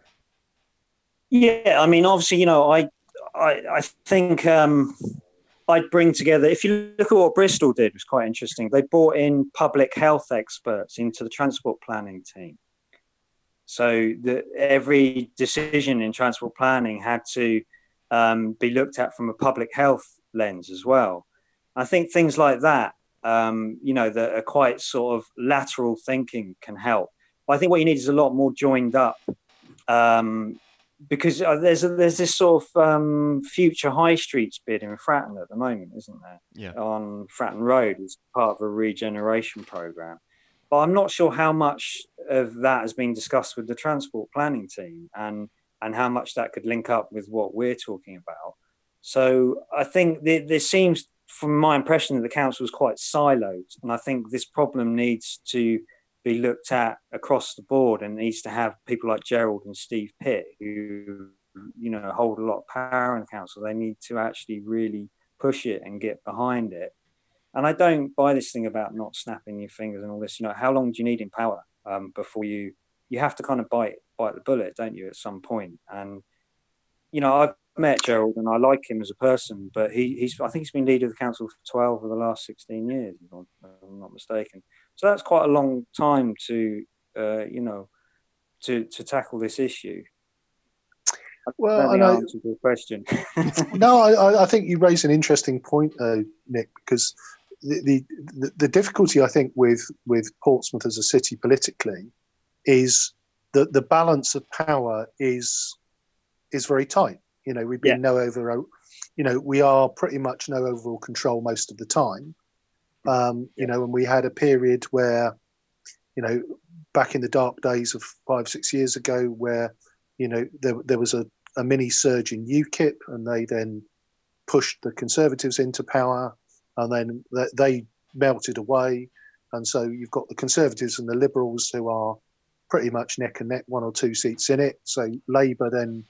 yeah i mean obviously you know i i i think um I'd bring together. If you look at what Bristol did, it was quite interesting. They brought in public health experts into the transport planning team. So that every decision in transport planning had to um, be looked at from a public health lens as well. I think things like that, um, you know, that are quite sort of lateral thinking can help. But I think what you need is a lot more joined up um, because uh, there's a, there's this sort of um, future high streets bid in Fratton at the moment, isn't there? Yeah. On Fratton Road as part of a regeneration program, but I'm not sure how much of that has been discussed with the transport planning team and and how much that could link up with what we're talking about. So I think there, there seems, from my impression, that the council is quite siloed, and I think this problem needs to be looked at across the board and needs to have people like Gerald and Steve Pitt who you know hold a lot of power in the council. They need to actually really push it and get behind it. And I don't buy this thing about not snapping your fingers and all this. You know, how long do you need in power um, before you you have to kind of bite bite the bullet, don't you, at some point? And you know, I've met Gerald and I like him as a person, but he, he's I think he's been leader of the council for twelve of the last sixteen years, if I'm not mistaken. So that's quite a long time to, uh, you know, to to tackle this issue. Well, I know. Your question. (laughs) no, I, I, think you raise an interesting point, uh, Nick, because the, the the difficulty I think with with Portsmouth as a city politically is that the balance of power is is very tight. You know, we've been yeah. no over, you know, we are pretty much no overall control most of the time. Um, you know, and we had a period where, you know, back in the dark days of five, six years ago, where, you know, there, there was a, a mini surge in UKIP and they then pushed the Conservatives into power and then they melted away. And so you've got the Conservatives and the Liberals who are pretty much neck and neck, one or two seats in it. So Labour then,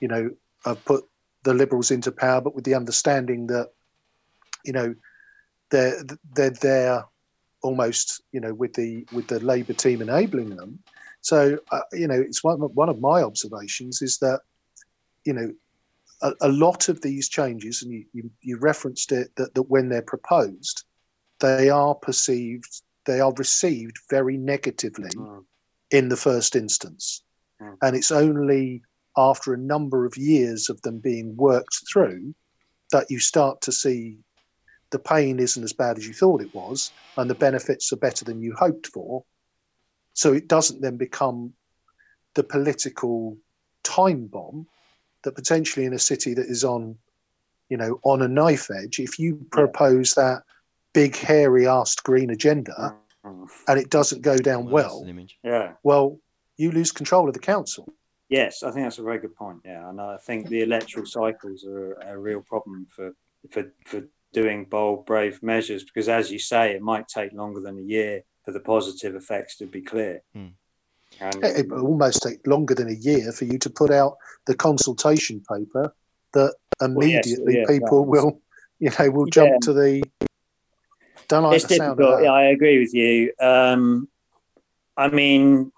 you know, have put the Liberals into power, but with the understanding that, you know, they're they're there almost you know with the with the Labour team enabling them. So uh, you know it's one one of my observations is that you know a, a lot of these changes, and you, you, you referenced it that that when they're proposed, they are perceived they are received very negatively mm. In the first instance, mm. and it's only after a number of years of them being worked through that you start to see the pain isn't as bad as you thought it was, and the benefits are better than you hoped for. So it doesn't then become the political time bomb that potentially in a city that is on, you know, on a knife edge, if you propose that big hairy asked green agenda mm. and it doesn't go down well, well yeah, well, you lose control of the council. Yes, I think that's a very good point. Yeah, and I think the electoral cycles are a real problem for for for doing bold, brave measures because, as you say, it might take longer than a year for the positive effects to be clear. Hmm. And, it almost take longer than a year for you to put out the consultation paper that immediately well, yes, yeah, people will, you know, will jump yeah. to the. Don't like it's the difficult. sound of that. Yeah, I agree with you. Um, I mean,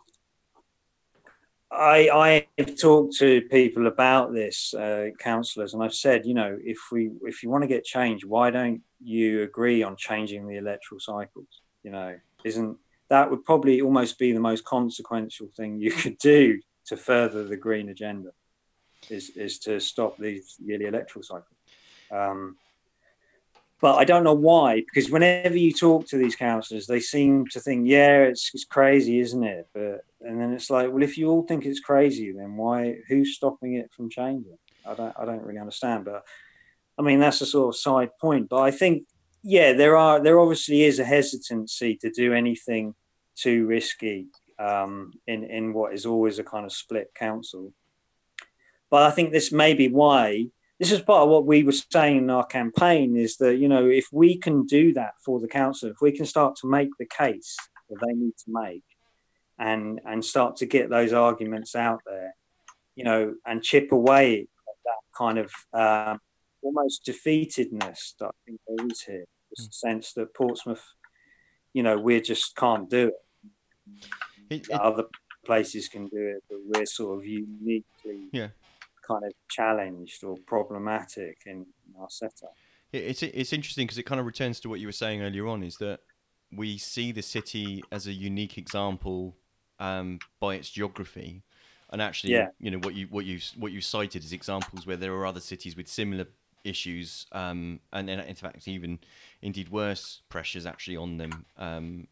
I I've talked to people about this, uh, councillors, and I've said, you know, if we if you want to get change, why don't you agree on changing the electoral cycles? You know, isn't that would probably almost be the most consequential thing you (laughs) could do to further the green agenda, is is to stop these yearly electoral cycles. Um, but I don't know why, because whenever you talk to these councillors, they seem to think, yeah, it's, it's crazy, isn't it? But and then it's like, well, if you all think it's crazy, then why? Who's stopping it from changing? I don't, I don't really understand. But I mean, that's a sort of side point. But I think, yeah, there are, there obviously is a hesitancy to do anything too risky um, in in what is always a kind of split council. But I think this may be why this is part of what we were saying in our campaign is that you know if we can do that for the council if we can start to make the case that they need to make and and start to get those arguments out there you know and chip away at that kind of um, almost defeatedness that i think there is here this mm. sense that portsmouth you know we just can't do it, it, it other places can do it but we're sort of uniquely yeah kind of challenged or problematic in our setup. It's it's interesting because it kind of returns to what you were saying earlier on. Is that we see the city as a unique example um, by its geography, and actually, yeah. you know what you what you what you cited as examples where there are other cities with similar issues, um, and, and in fact even indeed worse pressures actually on them, um,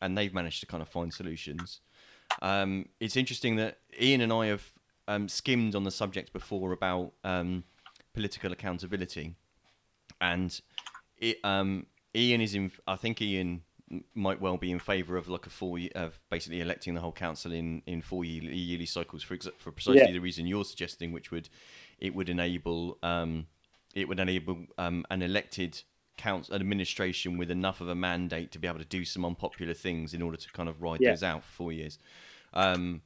and they've managed to kind of find solutions. Um, it's interesting that Ian and I have um, skimmed on the subject before about um, political accountability, and it, um, Ian is in. I think Ian might well be in favour of like a four year, of basically electing the whole council in in four yearly, yearly cycles for for precisely Yeah. the reason you're suggesting, which would it would enable um, it would enable um, an elected council an administration with enough of a mandate to be able to do some unpopular things in order to kind of ride Yeah. those out for four years. Um,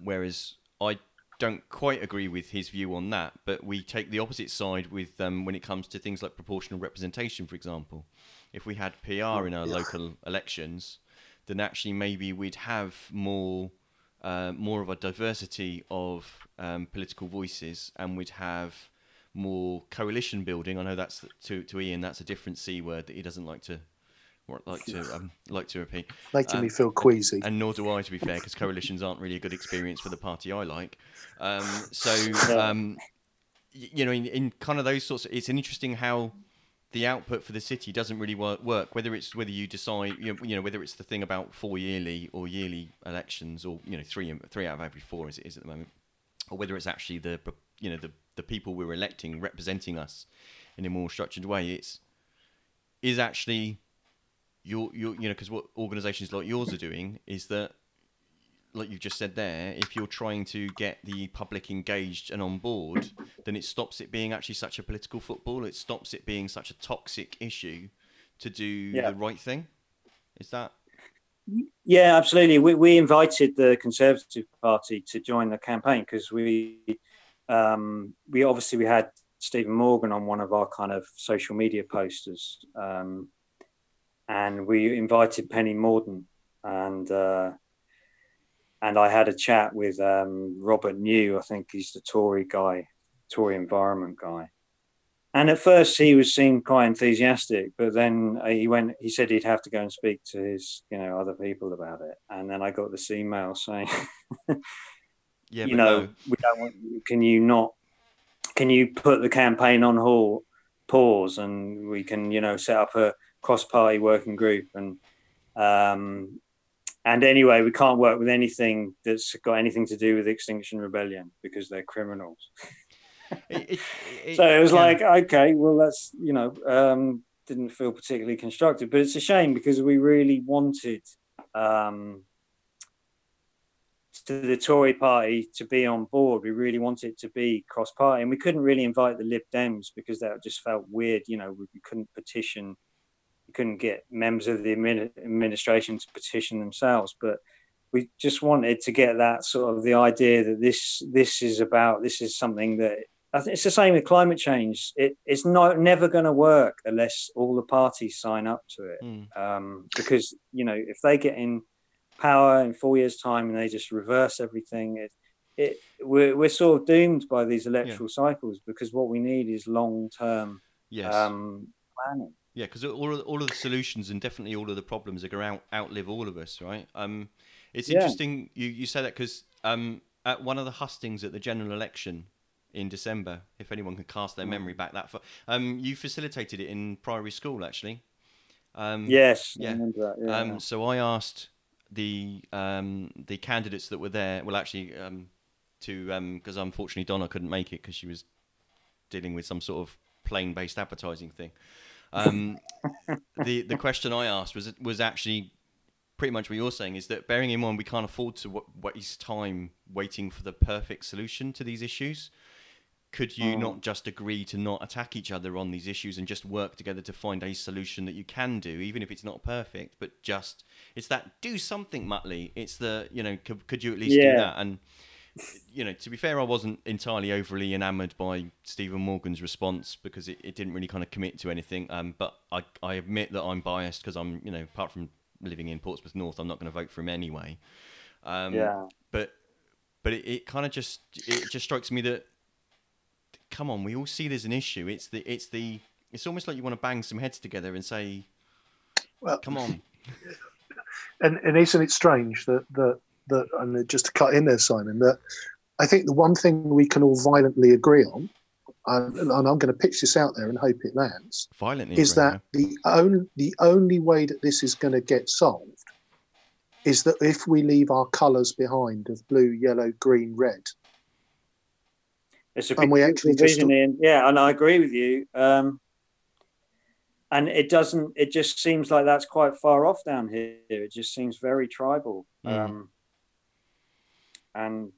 whereas I don't quite agree with his view on that, but we take the opposite side with um, when it comes to things like proportional representation, for example. If we had PR in our local elections, then actually maybe we'd have more uh, more of a diversity of um, political voices, and we'd have more coalition building. I know that's to to Ian, that's a different c word that he doesn't like to like to um, like to repeat Making Um, me feel queasy. and nor do I, to be fair, because coalitions aren't really a good experience for the party I like. Um, so, um, you know, in, in kind of those sorts, of, it's interesting how the output for the city doesn't really work. work whether it's whether you decide, you know, you know, whether it's the thing about four yearly or yearly elections, or you know, three three out of every four as it is at the moment, or whether it's actually the you know the the people we're electing representing us in a more structured way. It's is actually your your you know because what organisations like yours are doing is that like you've just said there if you're trying to get the public engaged and on board then it stops it being actually such a political football it stops it being such a toxic issue to do Yeah. the right thing is that Yeah, absolutely. We, we invited the Conservative Party to join the campaign because we um, we obviously we had Stephen Morgan on one of our kind of social media posters, um, and we invited Penny Mordaunt and uh, and I had a chat with um, Robert New. I think he's the Tory guy, Tory environment guy. And at first he was seemed quite enthusiastic, but then uh, he went. He said he'd have to go and speak to his, you know, other people about it. And then I got this email saying, (laughs) yeah you know, no. we don't want. Can you not? Can you put the campaign on hold, pause, and we can, you know, set up a cross-party working group and. Um, and anyway, we can't work with anything that's got anything to do with Extinction Rebellion because they're criminals. It- (laughs) it- so it was yeah. like okay well that's you know um didn't feel particularly constructive but it's a shame because we really wanted um to the tory party to be on board we really wanted it to be cross-party and we couldn't really invite the lib dems because that just felt weird you know we, we couldn't petition couldn't get members of the admin, administration to petition themselves but we just wanted to get that sort of the idea that this this is about this is something that I think it's the same with climate change. It, it's not never going to work unless all the parties sign up to it. Mm. Um, because you know, if they get in power in four years' time and they just reverse everything, it, it we're, we're sort of doomed by these electoral cycles. Because what we need is long-term yes um, planning. Yeah, because all of, all of the solutions and definitely all of the problems are going to out, outlive all of us, right? Um, it's Yeah. interesting you, you say that because um, at one of the hustings at the general election in December, if anyone can cast their memory back that far, um, you facilitated it in Priory School, actually. Um, Yes, I yeah. remember that. Yeah. Um, so I asked the um, the candidates that were there. Well, actually, um, to because unfortunately Donna couldn't make it because she was dealing with some sort of plane based advertising thing. Um, (laughs) the the question I asked was was actually pretty much what you're saying is that bearing in mind we can't afford to waste time waiting for the perfect solution to these issues. Could you not just agree to not attack each other on these issues and just work together to find a solution that you can do, even if it's not perfect, but just it's that do something, Muttley. It's the you know could, could you at least do that? And you know, to be fair, I wasn't entirely overly enamoured by Stephen Morgan's response because it, it didn't really kind of commit to anything. Um, but I, I admit that I'm biased because I'm, you know, apart from living in Portsmouth North, I'm not going to vote for him anyway. Um, yeah. But but it, it kind of just it just strikes me that come on, we all see there's an issue. It's the it's the it's almost like you want to bang some heads together and say, Well, come on, (laughs) and, and isn't it strange that that that and just to cut in there, Simon, that I think the one thing we can all violently agree on, and, and I'm going to pitch this out there and hope it lands, violently. is agree, that the only the only way that this is going to get solved is that if we leave our colours behind of blue, yellow, green, red, It's a And we actually just- vision, Yeah, and I agree with you. Um, and it doesn't. It just seems like that's quite far off down here. It just seems very tribal. Mm. Um, and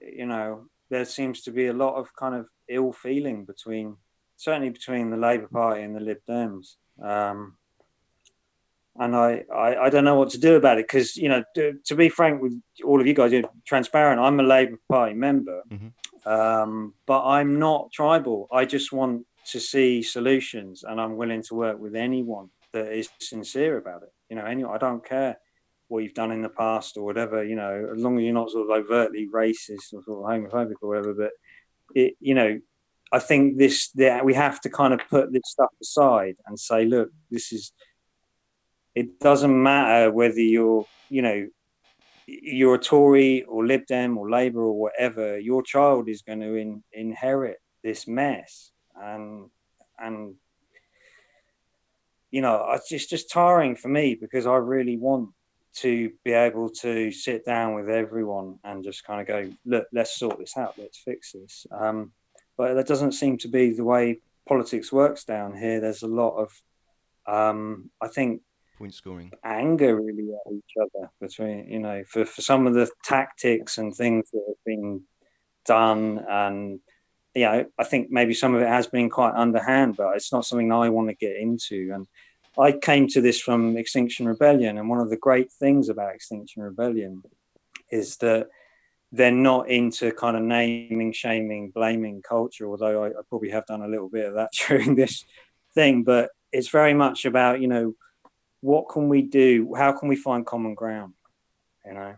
you know, there seems to be a lot of kind of ill feeling between, certainly between the Labour Party and the Lib Dems. Um, and I, I, I don't know what to do about it because you know to, to be frank with all of you guys, you're transparent. I'm a Labour Party member, Mhm. um, but I'm not tribal. I just want to see solutions, and I'm willing to work with anyone that is sincere about it. You know, anyone. I don't care what you've done in the past or whatever. You know, as long as you're not sort of overtly racist or sort of homophobic or whatever. But it, you know, I think this that we have to kind of put this stuff aside and say, look, this is. It doesn't matter whether you're, you know, you're a Tory or Lib Dem or Labour or whatever. Your child is going to in, inherit this mess, and and you know, it's just just tiring for me because I really want to be able to sit down with everyone and just kind of go, look, let's sort this out, let's fix this. Um, but that doesn't seem to be the way politics works down here. There's a lot of, um, I think, Point scoring. anger really at each other between you know for, for some of the tactics and things that have been done and you know i think maybe some of it has been quite underhand but it's not something i want to get into and i came to this from extinction rebellion and one of the great things about extinction rebellion is that they're not into kind of naming shaming blaming culture although I, I probably have done a little bit of that (laughs) during this thing but it's very much about you know what can we do? How can we find common ground? You know,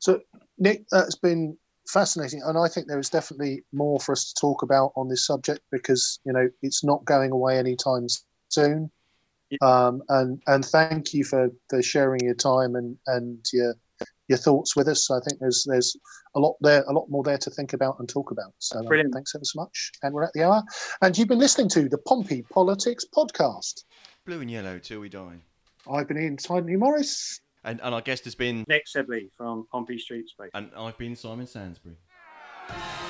So, Nick, that's been fascinating, and I think there is definitely more for us to talk about on this subject because you know it's not going away anytime soon. Yeah. Um, and and thank you for, for sharing your time and and your your thoughts with us. I think there's there's a lot there, a lot more there to think about and talk about. So, um, Brilliant. thanks ever so much. And we're at the hour, and you've been listening to the Pompey Politics podcast. Blue and yellow till we die. I've been Ian Sidney Morris. And, and our guest has been, Nick Sebley from Pompey Street Space. and I've been Simon Sansbury. Thank